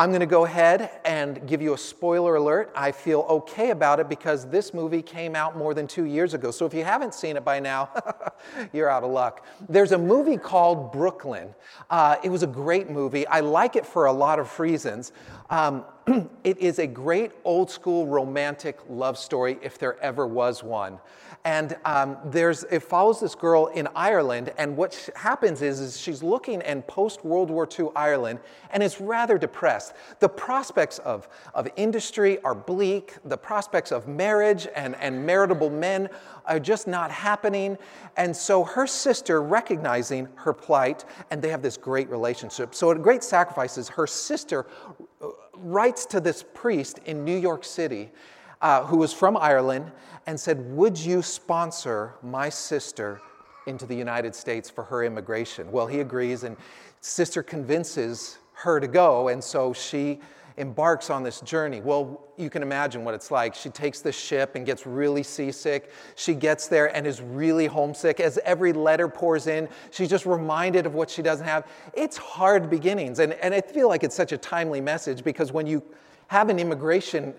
I'm going to go ahead and give you a spoiler alert. I feel okay about it because this movie came out more than two years ago. So if you haven't seen it by now, you're out of luck. There's a movie called Brooklyn. Uh, it was a great movie. I like it for a lot of reasons. Um, it is a great old school romantic love story, if there ever was one. And um, there's, it follows this girl in Ireland, and what happens is, is she's looking in post World War II Ireland and is rather depressed. The prospects of, of industry are bleak, the prospects of marriage and, and maritable men are just not happening. And so her sister, recognizing her plight, and they have this great relationship. So, at great sacrifices, her sister uh, writes to this priest in New York City uh, who was from Ireland and said, Would you sponsor my sister into the United States for her immigration? Well, he agrees, and sister convinces her to go, and so she embarks on this journey. Well, you can imagine what it's like. She takes the ship and gets really seasick. She gets there and is really homesick. As every letter pours in, she's just reminded of what she doesn't have. It's hard beginnings. And, and I feel like it's such a timely message because when you have an immigration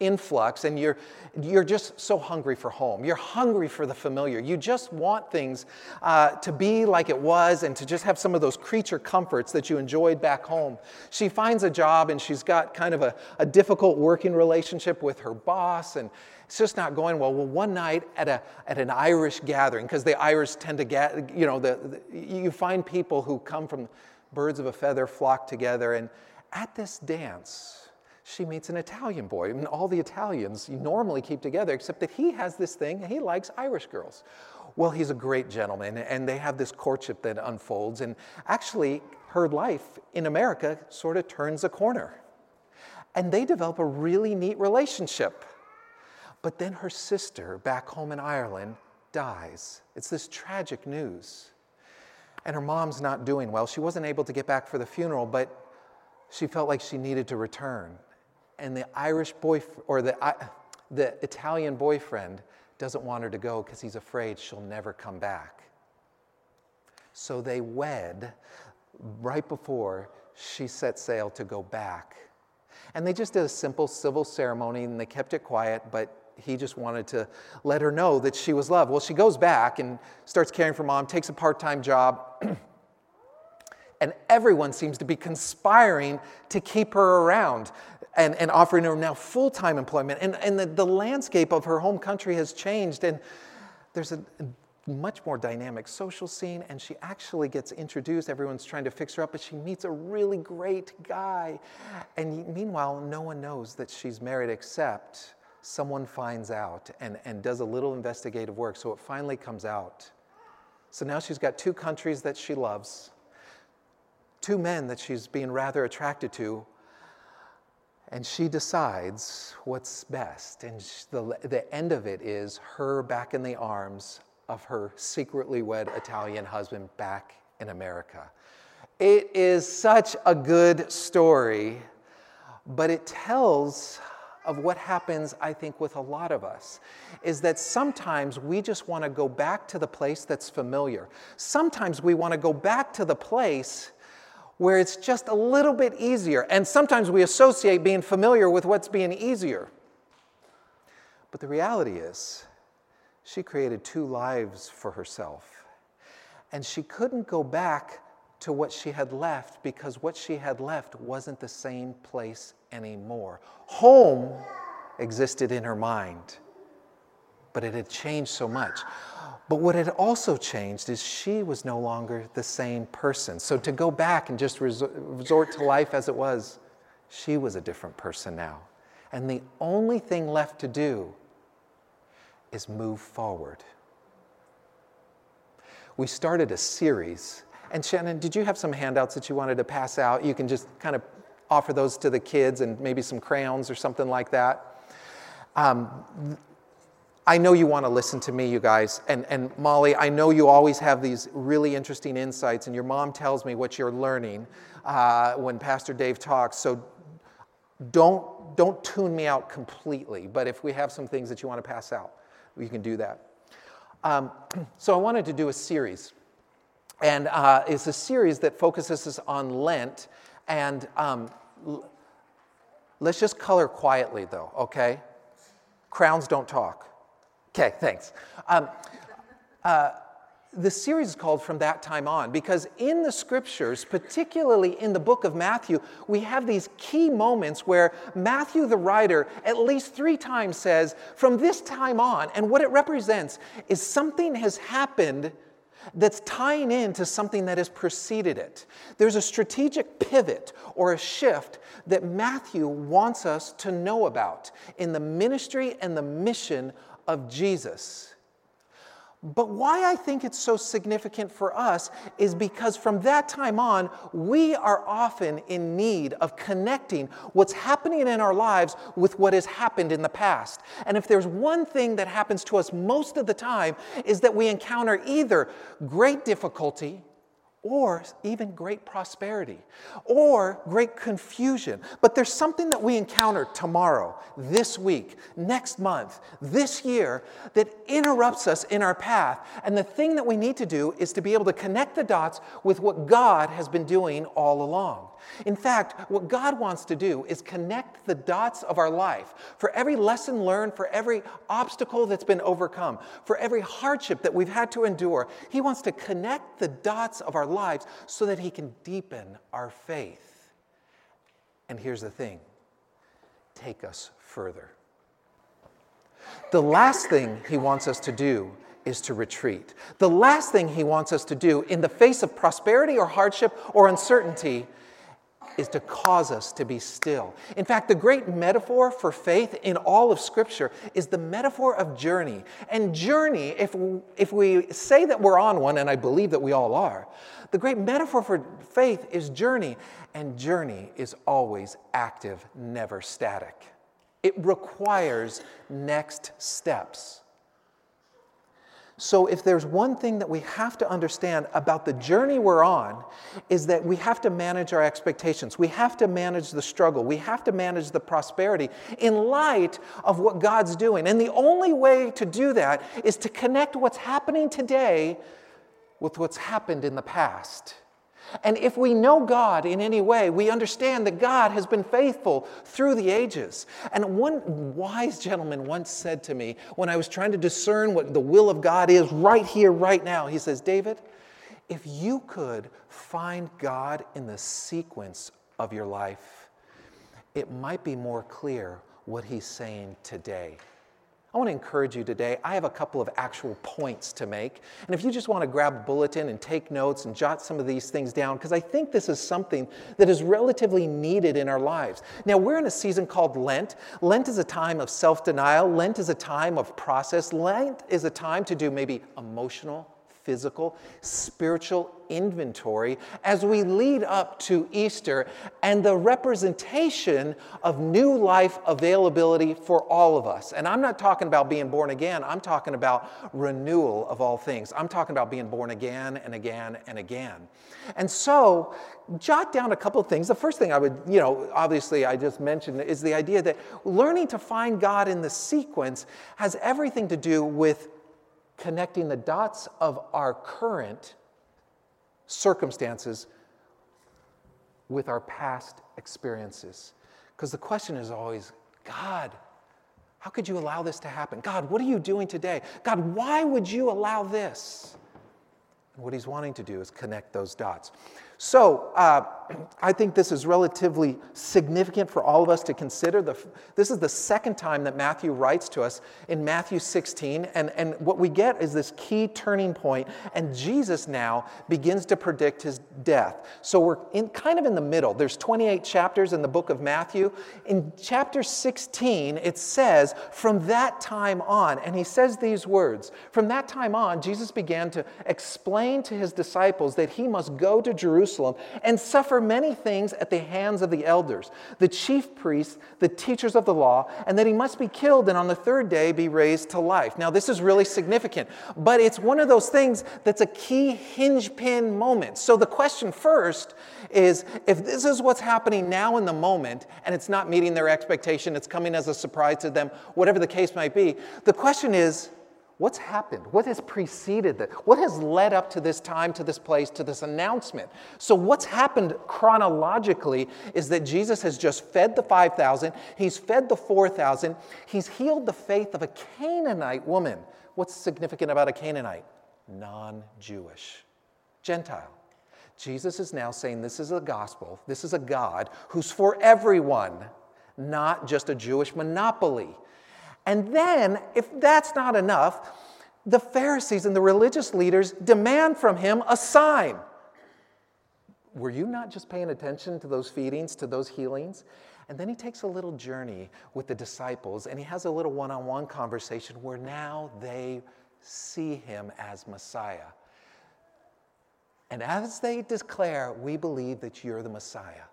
influx and you're, you're just so hungry for home. You're hungry for the familiar. You just want things uh, to be like it was and to just have some of those creature comforts that you enjoyed back home. She finds a job and she's got kind of a, a difficult working relationship with her boss and it's just not going well. Well, one night at, a, at an Irish gathering, because the Irish tend to get, you know, the, the, you find people who come from birds of a feather flock together. And at this dance, she meets an Italian boy. And all the Italians normally keep together, except that he has this thing, he likes Irish girls. Well, he's a great gentleman, and they have this courtship that unfolds. And actually, her life in America sort of turns a corner. And they develop a really neat relationship. But then her sister, back home in Ireland, dies. It's this tragic news. And her mom's not doing well. She wasn't able to get back for the funeral, but she felt like she needed to return and the Irish boyfriend or the, the Italian boyfriend doesn't want her to go because he's afraid she'll never come back. So they wed right before she set sail to go back. And they just did a simple civil ceremony and they kept it quiet, but he just wanted to let her know that she was loved. Well, she goes back and starts caring for mom, takes a part time job. and everyone seems to be conspiring to keep her around and, and offering her now full time employment. And, and the, the landscape of her home country has changed, and there's a, much more dynamic social scene, and she actually gets introduced. Everyone's trying to fix her up, but she meets a really great guy. And meanwhile, no one knows that she's married except someone finds out and, and does a little investigative work. So it finally comes out. So now she's got two countries that she loves, two men that she's being rather attracted to, and she decides what's best. And the, the end of it is her back in the arms of her secretly wed Italian husband back in America. It is such a good story, but it tells of what happens, I think, with a lot of us is that sometimes we just want to go back to the place that's familiar. Sometimes we want to go back to the place where it's just a little bit easier. And sometimes we associate being familiar with what's being easier. But the reality is, she created two lives for herself. And she couldn't go back to what she had left because what she had left wasn't the same place anymore. Home existed in her mind, but it had changed so much. But what had also changed is she was no longer the same person. So to go back and just resort to life as it was, she was a different person now. And the only thing left to do is move forward. We started a series. And Shannon, did you have some handouts that you wanted to pass out? You can just kind of offer those to the kids and maybe some crayons or something like that. Um, I know you want to listen to me, you guys. And, and Molly, I know you always have these really interesting insights, and your mom tells me what you're learning uh, when Pastor Dave talks. So don't, don't tune me out completely, but if we have some things that you want to pass out, you can do that. Um, so I wanted to do a series. And uh, it's a series that focuses on Lent. And um, let's just color quietly, though, okay? Crowns don't talk. Okay, thanks. Um, uh, the series is called From That Time On because in the scriptures, particularly in the book of Matthew, we have these key moments where Matthew, the writer, at least three times says, From this time on. And what it represents is something has happened that's tying into something that has preceded it. There's a strategic pivot or a shift that Matthew wants us to know about in the ministry and the mission of Jesus. But why I think it's so significant for us is because from that time on, we are often in need of connecting what's happening in our lives with what has happened in the past. And if there's one thing that happens to us most of the time, is that we encounter either great difficulty or even great prosperity, or great confusion. But there's something that we encounter tomorrow, this week, next month, this year that interrupts us in our path. And the thing that we need to do is to be able to connect the dots with what God has been doing all along. In fact, what God wants to do is connect the dots of our life for every lesson learned, for every obstacle that's been overcome, for every hardship that we've had to endure. He wants to connect the dots of our lives so that He can deepen our faith. And here's the thing take us further. The last thing He wants us to do is to retreat. The last thing he wants us to do in the face of prosperity or hardship or uncertainty is to cause us to be still. In fact, the great metaphor for faith in all of Scripture is the metaphor of journey. And journey, if, if we say that we're on one, and I believe that we all are, the great metaphor for faith is journey. And journey is always active, never static. It requires next steps. So, if there's one thing that we have to understand about the journey we're on, is that we have to manage our expectations. We have to manage the struggle. We have to manage the prosperity in light of what God's doing. And the only way to do that is to connect what's happening today with what's happened in the past. And if we know God in any way, we understand that God has been faithful through the ages. And one wise gentleman once said to me, when I was trying to discern what the will of God is right here, right now, he says, David, if you could find God in the sequence of your life, it might be more clear what he's saying today. I want to encourage you today. I have a couple of actual points to make. And if you just want to grab a bulletin and take notes and jot some of these things down, because I think this is something that is relatively needed in our lives. Now, we're in a season called Lent. Lent is a time of self denial, Lent is a time of process, Lent is a time to do maybe emotional physical, spiritual inventory as we lead up to Easter and the representation of new life availability for all of us. And I'm not talking about being born again, I'm talking about renewal of all things. I'm talking about being born again and again and again. And so, jot down a couple of things. The first thing I would, you know, obviously I just mentioned is the idea that learning to find God in the sequence has everything to do with connecting the dots of our current circumstances with our past experiences. Because the question is always God, how could you allow this to happen? God, what are you doing today? God, why would you allow this? And what he's wanting to do is connect those dots. So uh, I think this is relatively significant for all of us to consider. The, this is the second time that Matthew writes to us in Matthew 16. And, and what we get is this key turning point, and Jesus now begins to predict his death. So we're in, kind of in the middle. There's 28 chapters in the book of Matthew. In chapter 16, it says, From that time on, and he says these words From that time on, Jesus began to explain to his disciples that he must go to Jerusalem Jerusalem and suffer many things at the hands of the elders, the chief priests, the teachers of the law, and that he must be killed and on the third day be raised to life. Now, this is really significant, but it's one of those things that's a key hinge pin moment. So the question first is if this is what's happening now in the moment and it's not meeting their expectation, it's coming as a surprise to them, whatever the case might be, the question is, What's happened? What has preceded that? What has led up to this time, to this place, to this announcement? So, what's happened chronologically is that Jesus has just fed the 5,000, he's fed the 4,000, he's healed the faith of a Canaanite woman. What's significant about a Canaanite? Non Jewish, Gentile. Jesus is now saying this is a gospel, this is a God who's for everyone, not just a Jewish monopoly. And then, if that's not enough, the Pharisees and the religious leaders demand from him a sign. Were you not just paying attention to those feedings, to those healings? And then he takes a little journey with the disciples and he has a little one on one conversation where now they see him as Messiah. And as they declare, We believe that you're the Messiah,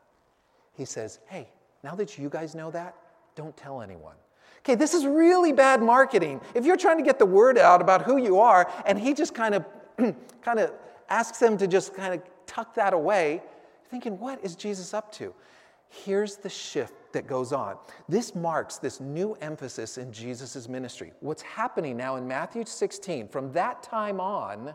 he says, Hey, now that you guys know that, don't tell anyone. Okay, this is really bad marketing. If you're trying to get the word out about who you are, and he just kind of kind of asks them to just kind of tuck that away, thinking, what is Jesus up to? Here's the shift that goes on. This marks this new emphasis in Jesus' ministry. What's happening now in Matthew 16, from that time on,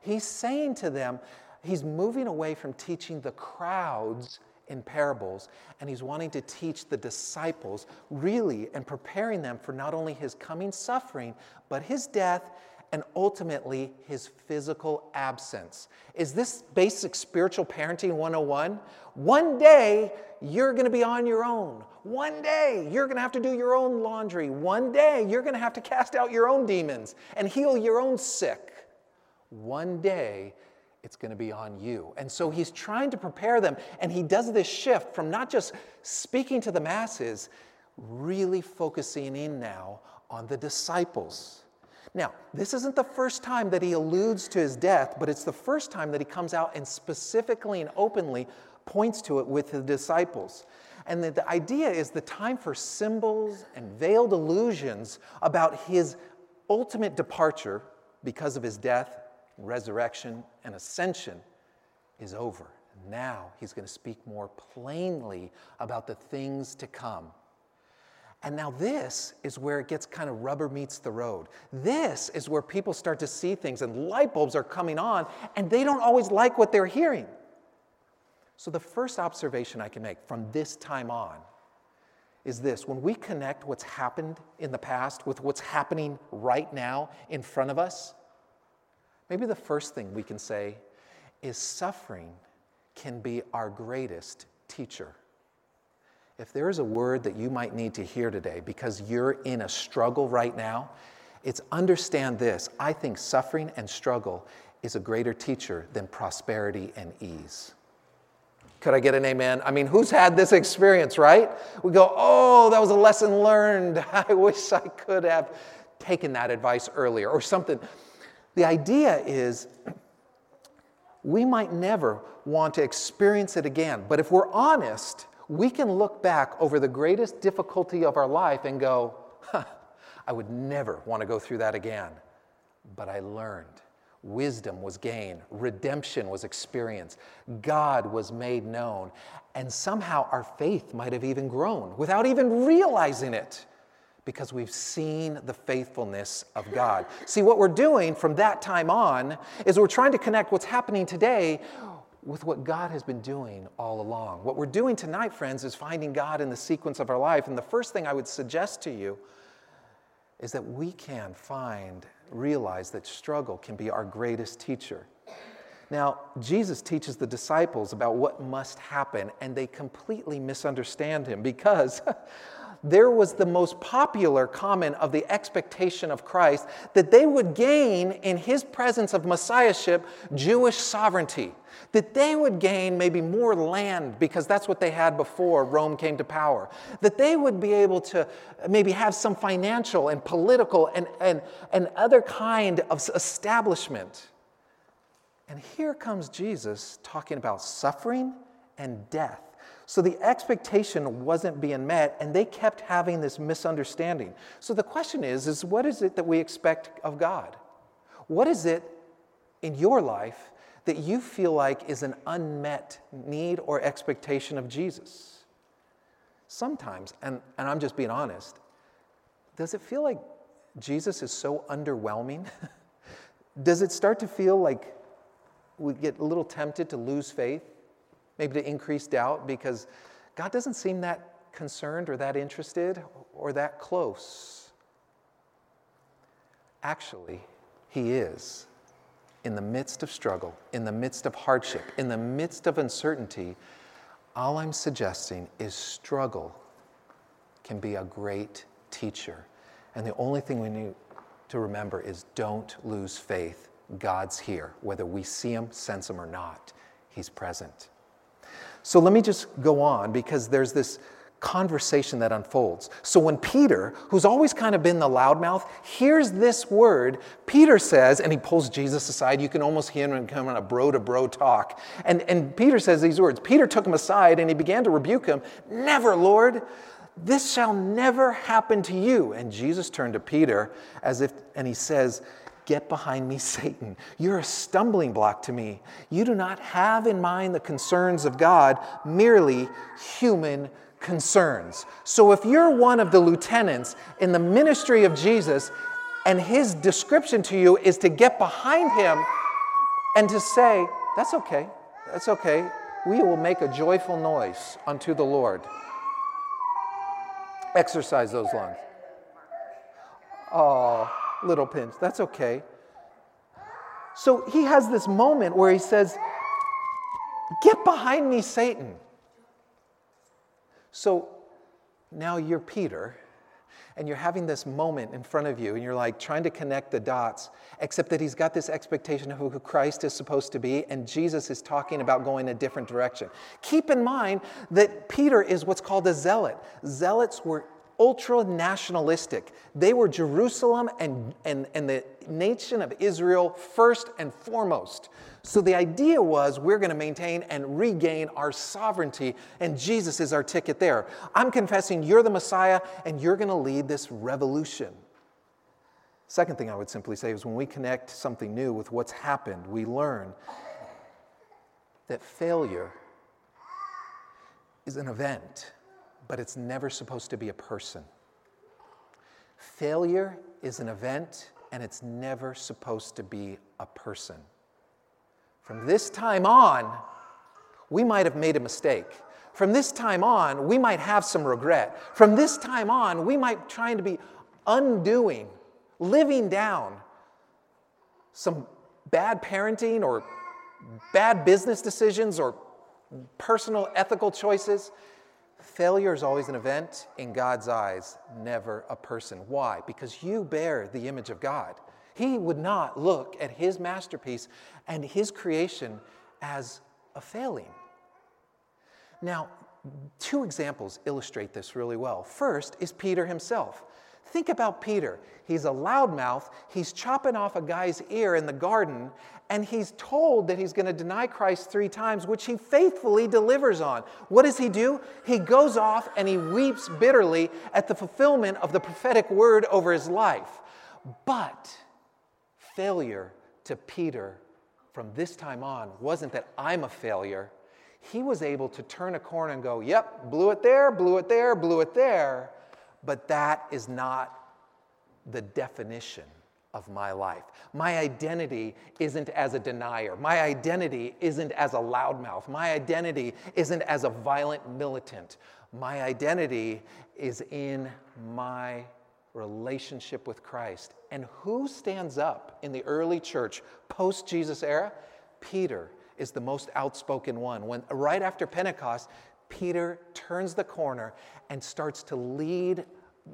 he's saying to them, he's moving away from teaching the crowds in parables, and he's wanting to teach the disciples really and preparing them for not only his coming suffering, but his death and ultimately his physical absence. Is this basic spiritual parenting 101? One day you're going to be on your own. One day you're going to have to do your own laundry. One day you're going to have to cast out your own demons and heal your own sick. One day it's going to be on you. And so he's trying to prepare them, and he does this shift from not just speaking to the masses, really focusing in now on the disciples. Now, this isn't the first time that he alludes to his death, but it's the first time that he comes out and specifically and openly points to it with the disciples. And the, the idea is the time for symbols and veiled illusions about his ultimate departure because of his death resurrection, and ascension is over. Now he's going to speak more plainly about the things to come. And now, this is where it gets kind of rubber meets the road. This is where people start to see things and light bulbs are coming on, and they don't always like what they're hearing. So, the first observation I can make from this time on is this when we connect what's happened in the past with what's happening right now in front of us, Maybe the first thing we can say is suffering can be our greatest teacher. If there is a word that you might need to hear today because you're in a struggle right now, it's understand this. I think suffering and struggle is a greater teacher than prosperity and ease. Could I get an amen? I mean, who's had this experience, right? We go, oh, that was a lesson learned. I wish I could have taken that advice earlier or something. The idea is we might never want to experience it again, but if we're honest, we can look back over the greatest difficulty of our life and go, huh, I would never want to go through that again. But I learned. Wisdom was gained, redemption was experienced, God was made known, and somehow our faith might have even grown without even realizing it because we've seen the faithfulness of God. See, what we're doing from that time on is we're trying to connect what's happening today with what God has been doing all along. What we're doing tonight, friends, is finding God in the sequence of our life. And the first thing I would suggest to you is that we can find, realize that struggle can be our greatest teacher. Now, Jesus teaches the disciples about what must happen, and they completely misunderstand him because there was the most popular comment of the expectation of Christ that they would gain in his presence of messiahship Jewish sovereignty, that they would gain maybe more land because that's what they had before Rome came to power, that they would be able to maybe have some financial and political and, and, and other kind of establishment. And here comes Jesus talking about suffering and death. So the expectation wasn't being met, and they kept having this misunderstanding. So the question is, is what is it that we expect of God? What is it in your life that you feel like is an unmet need or expectation of Jesus? Sometimes, and, and I'm just being honest, does it feel like Jesus is so underwhelming? Does it start to feel like we get a little tempted to lose faith, maybe to increase doubt because God doesn't seem that concerned or that interested or that close? Actually, He is. In the midst of struggle, in the midst of hardship, in the midst of uncertainty, all I'm suggesting is struggle can be a great teacher. And the only thing we need to remember is don't lose faith. God's here, whether we see him, sense him, or not. He's present. So let me just go on because there's this conversation that unfolds. So when Peter, who's always kind of been the loudmouth, hears this word, Peter says, and he pulls Jesus aside. You can almost hear him come on a bro to bro talk. And, and Peter says these words Peter took him aside and he began to rebuke him. Never, Lord. This shall never happen to you. And Jesus turned to Peter as if, and he says, Get behind me, Satan. You're a stumbling block to me. You do not have in mind the concerns of God, merely human concerns. So if you're one of the lieutenants in the ministry of Jesus, and his description to you is to get behind him and to say, That's okay, that's okay. We will make a joyful noise unto the Lord. Exercise those lungs. Oh, little pinch. That's okay. So he has this moment where he says, Get behind me, Satan. So now you're Peter, and you're having this moment in front of you, and you're like trying to connect the dots, except that he's got this expectation of who Christ is supposed to be, and Jesus is talking about going a different direction. Keep in mind that Peter is what's called a zealot. Zealots were ultra nationalistic. They were Jerusalem and, and, and the nation of Israel first and foremost. So the idea was we're going to maintain and regain our sovereignty, and Jesus is our ticket there. I'm confessing you're the Messiah, and you're going to lead this revolution. Second thing I would simply say is when we connect something new with what's happened, we learn that failure is an event but it's never supposed to be a person. Failure is an event, and it's never supposed to be a person. From this time on, we might have made a mistake. From this time on, we might have some regret. From this time on, we might try to be undoing, living down some bad parenting or bad business decisions or personal ethical choices. Failure is always an event in God's eyes, never a person. Why? Because you bear the image of God. He would not look at his masterpiece and his creation as a failing. Now, two examples illustrate this really well. First is Peter himself. Think about Peter. He's a loudmouth. He's chopping off a guy's ear in the garden, and he's told that he's going to deny Christ three times, which he faithfully delivers on. What does he do? He goes off and he weeps bitterly at the fulfillment of the prophetic word over his life. But failure to Peter from this time on wasn't that I'm a failure. He was able to turn a corner and go, Yep, blew it there, blew it there, blew it there but that is not the definition of my life. My identity isn't as a denier. My identity isn't as a loudmouth. My identity isn't as a violent militant. My identity is in my relationship with Christ. And who stands up in the early church, post Jesus era? Peter is the most outspoken one. When right after Pentecost, Peter turns the corner and starts to lead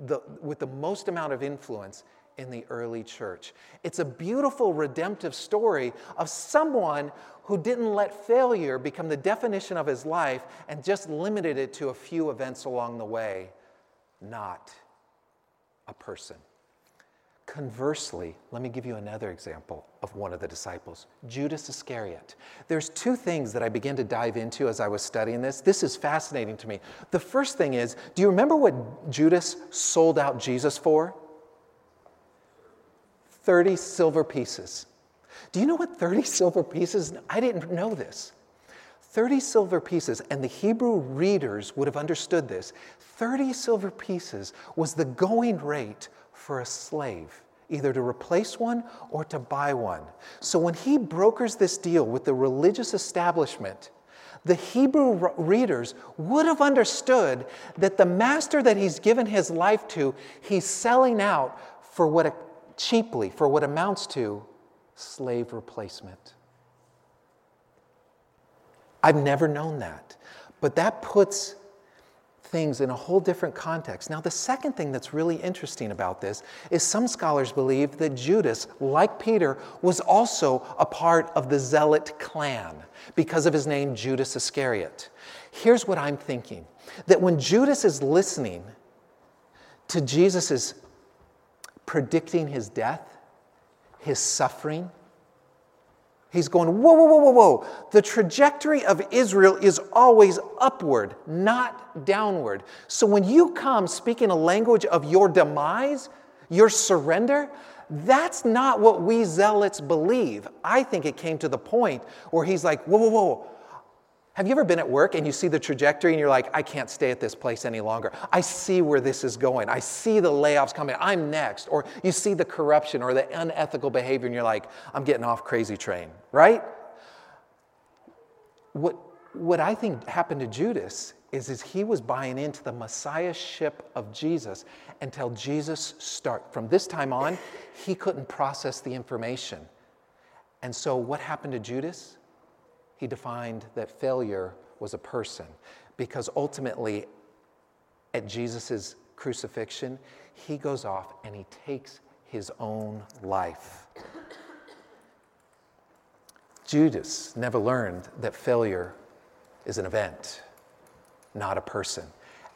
the, with the most amount of influence in the early church. It's a beautiful redemptive story of someone who didn't let failure become the definition of his life and just limited it to a few events along the way, not a person. Conversely, let me give you another example of one of the disciples, Judas Iscariot. There's two things that I began to dive into as I was studying this. This is fascinating to me. The first thing is, do you remember what Judas sold out Jesus for? 30 silver pieces. Do you know what 30 silver pieces? I didn't know this. 30 silver pieces, and the Hebrew readers would have understood this. 30 silver pieces was the going rate for a slave, either to replace one or to buy one. So when he brokers this deal with the religious establishment, the Hebrew readers would have understood that the master that he's given his life to, he's selling out for what a, cheaply, for what amounts to slave replacement. I've never known that. But that puts things in a whole different context. Now, the second thing that's really interesting about this is some scholars believe that Judas, like Peter, was also a part of the Zealot clan because of his name, Judas Iscariot. Here's what I'm thinking that when Judas is listening to Jesus' predicting his death, his suffering, He's going, whoa, whoa, whoa, whoa, whoa. The trajectory of Israel is always upward, not downward. So when you come speaking a language of your demise, your surrender, that's not what we zealots believe. I think it came to the point where he's like, whoa, whoa, whoa. Have you ever been at work and you see the trajectory and you're like, I can't stay at this place any longer? I see where this is going. I see the layoffs coming. I'm next. Or you see the corruption or the unethical behavior and you're like, I'm getting off crazy train, right? What, what I think happened to Judas is, is he was buying into the messiahship of Jesus until Jesus start. From this time on, he couldn't process the information. And so what happened to Judas? He defined that failure was a person because ultimately, at Jesus' crucifixion, he goes off and he takes his own life. Judas never learned that failure is an event, not a person.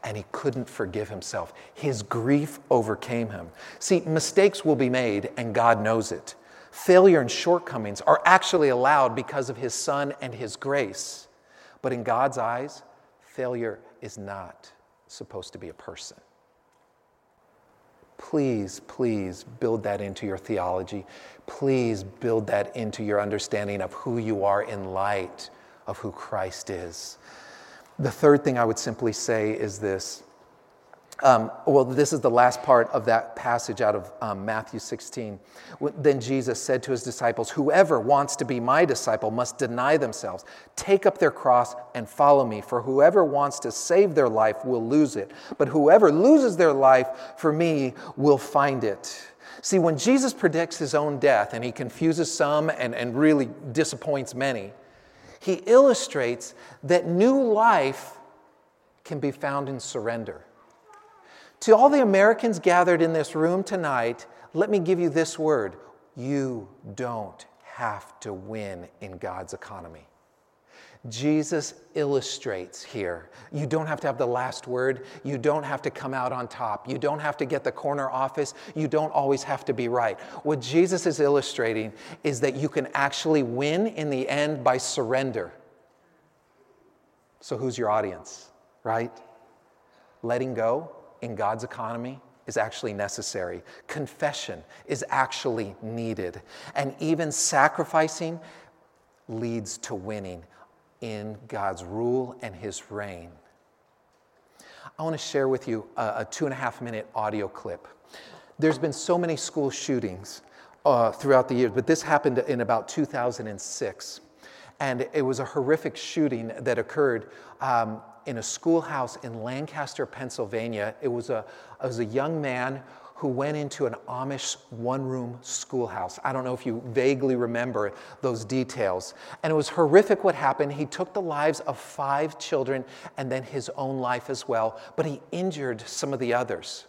And he couldn't forgive himself. His grief overcame him. See, mistakes will be made, and God knows it failure and shortcomings are actually allowed because of His Son and His grace. But in God's eyes, failure is not supposed to be a person. Please, please build that into your theology. Please build that into your understanding of who you are in light of who Christ is. The third thing I would simply say is this um, well, this is the last part of that passage out of um, Matthew 16. Then Jesus said to his disciples, Whoever wants to be my disciple must deny themselves, take up their cross, and follow me. For whoever wants to save their life will lose it, but whoever loses their life for me will find it. See, when Jesus predicts his own death, and he confuses some and, and really disappoints many, he illustrates that new life can be found in surrender. To all the Americans gathered in this room tonight, let me give you this word you don't have to win in God's economy. Jesus illustrates here. You don't have to have the last word. You don't have to come out on top. You don't have to get the corner office. You don't always have to be right. What Jesus is illustrating is that you can actually win in the end by surrender. So, who's your audience, right? Letting go in God's economy is actually necessary. Confession is actually needed. And even sacrificing leads to winning in God's rule and His reign. I want to share with you a, a two and a half minute audio clip. There's been so many school shootings uh, throughout the years, but this happened in about 2006. And it was a horrific shooting that occurred um, in a schoolhouse in Lancaster, Pennsylvania. It was a, it was a young man who went into an Amish one room schoolhouse. I don't know if you vaguely remember those details. And it was horrific what happened. He took the lives of five children and then his own life as well, but he injured some of the others.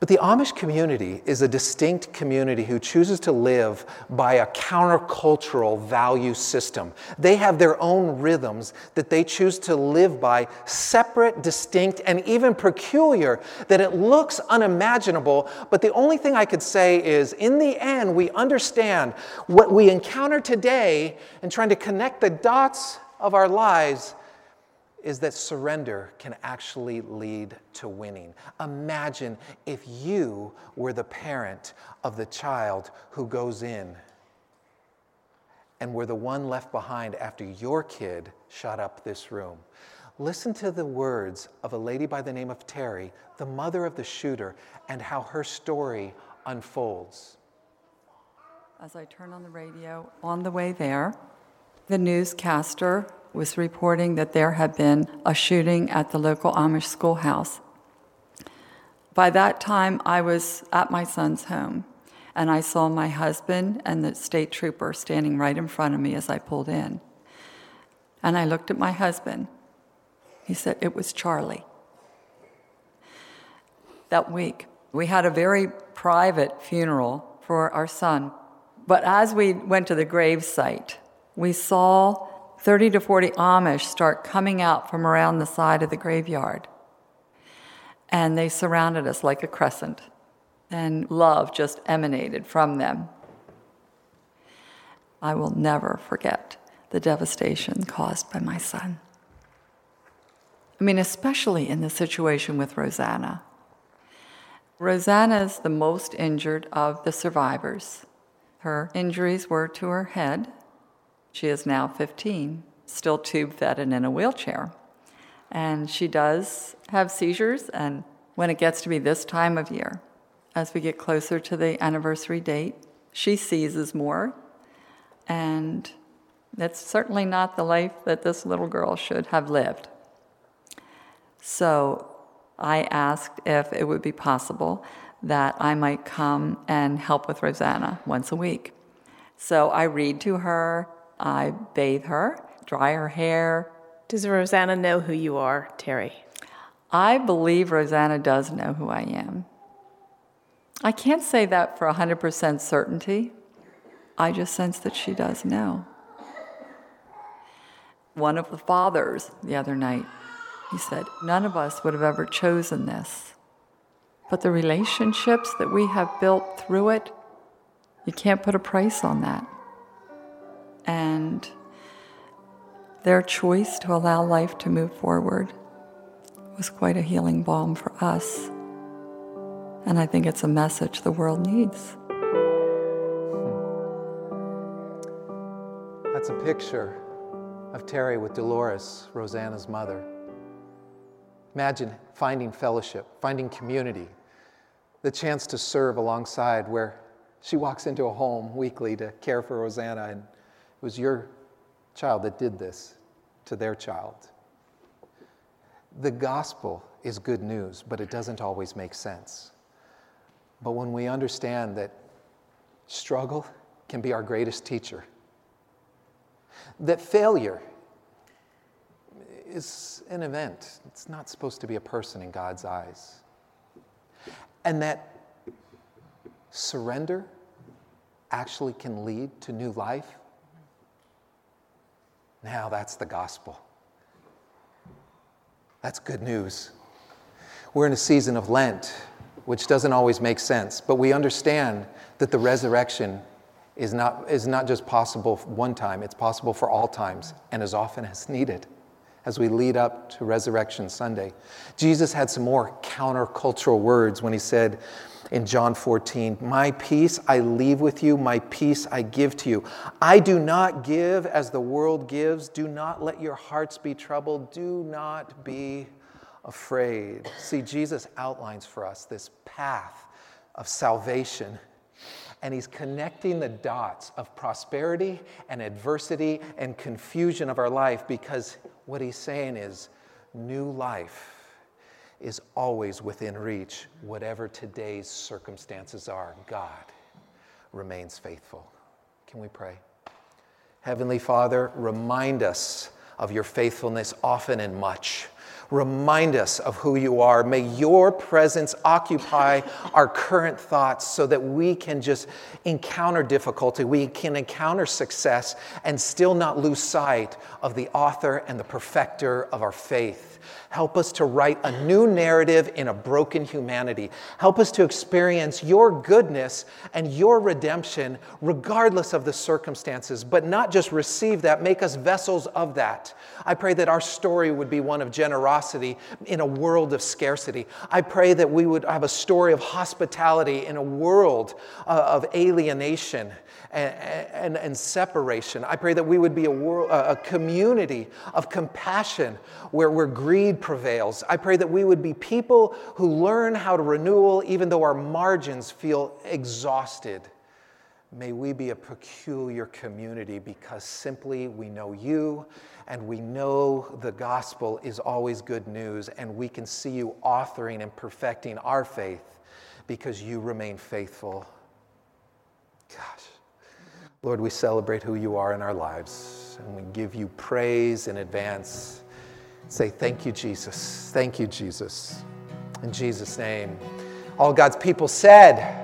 But the Amish community is a distinct community who chooses to live by a countercultural value system. They have their own rhythms that they choose to live by, separate, distinct, and even peculiar, that it looks unimaginable. But the only thing I could say is, in the end, we understand what we encounter today and trying to connect the dots of our lives is that surrender can actually lead to winning. Imagine if you were the parent of the child who goes in and were the one left behind after your kid shot up this room. Listen to the words of a lady by the name of Terri, the mother of the shooter, and how her story unfolds. As I turn on the radio on the way there, the newscaster was reporting that there had been a shooting at the local Amish schoolhouse. By that time, I was at my son's home, and I saw my husband and the state trooper standing right in front of me as I pulled in. And I looked at my husband. He said, It was Charlie. That week, we had a very private funeral for our son. But as we went to the grave site, we saw 30 to 40 Amish start coming out from around the side of the graveyard. And they surrounded us like a crescent, and love just emanated from them. I will never forget the devastation caused by my son. I mean, especially in the situation with Rosanna. Rosanna is the most injured of the survivors. Her injuries were to her head she is now 15, still tube fed and in a wheelchair. And she does have seizures, and when it gets to be this time of year, as we get closer to the anniversary date, she seizes more. And that's certainly not the life that this little girl should have lived. So I asked if it would be possible that I might come and help with Rosanna once a week. So I read to her, I bathe her, dry her hair. Does Rosanna know who you are, Terri? I believe Rosanna does know who I am. I can't say that for 100% certainty. I just sense that she does know. One of the fathers the other night, he said, None of us would have ever chosen this. But the relationships that we have built through it, you can't put a price on that. And their choice to allow life to move forward was quite a healing balm for us. And I think it's a message the world needs. That's a picture of Terri with Dolores, Rosanna's mother. Imagine finding fellowship, finding community, the chance to serve alongside where she walks into a home weekly to care for Rosanna and was your child that did this to their child. The gospel is good news, but it doesn't always make sense. But when we understand that struggle can be our greatest teacher, that failure is an event, it's not supposed to be a person in God's eyes, and that surrender actually can lead to new life now that's the gospel. That's good news. We're in a season of Lent, which doesn't always make sense, but we understand that the resurrection is not, is not just possible one time, it's possible for all times and as often as needed as we lead up to Resurrection Sunday. Jesus had some more countercultural words when he said, in John 14. My peace I leave with you, my peace I give to you. I do not give as the world gives. Do not let your hearts be troubled. Do not be afraid. See, Jesus outlines for us this path of salvation. And he's connecting the dots of prosperity and adversity and confusion of our life because what he's saying is new life is always within reach, whatever today's circumstances are. God remains faithful. Can we pray? Heavenly Father, remind us of your faithfulness often and much. Remind us of who you are. May your presence occupy our current thoughts so that we can just encounter difficulty, we can encounter success, and still not lose sight of the author and the perfecter of our faith. Help us to write a new narrative in a broken humanity. Help us to experience your goodness and your redemption regardless of the circumstances, but not just receive that, make us vessels of that. I pray that our story would be one of generosity in a world of scarcity. I pray that we would have a story of hospitality in a world uh, of alienation and, and, and, separation. I pray that we would be a, world, a community of compassion where, where greed prevails. I pray that we would be people who learn how to renewal even though our margins feel exhausted. May we be a peculiar community because simply we know you and we know the gospel is always good news, and we can see you authoring and perfecting our faith because you remain faithful. Gosh. Lord, we celebrate who you are in our lives, and we give you praise in advance. Say, Thank you, Jesus. Thank you, Jesus. In Jesus' name. All God's people said,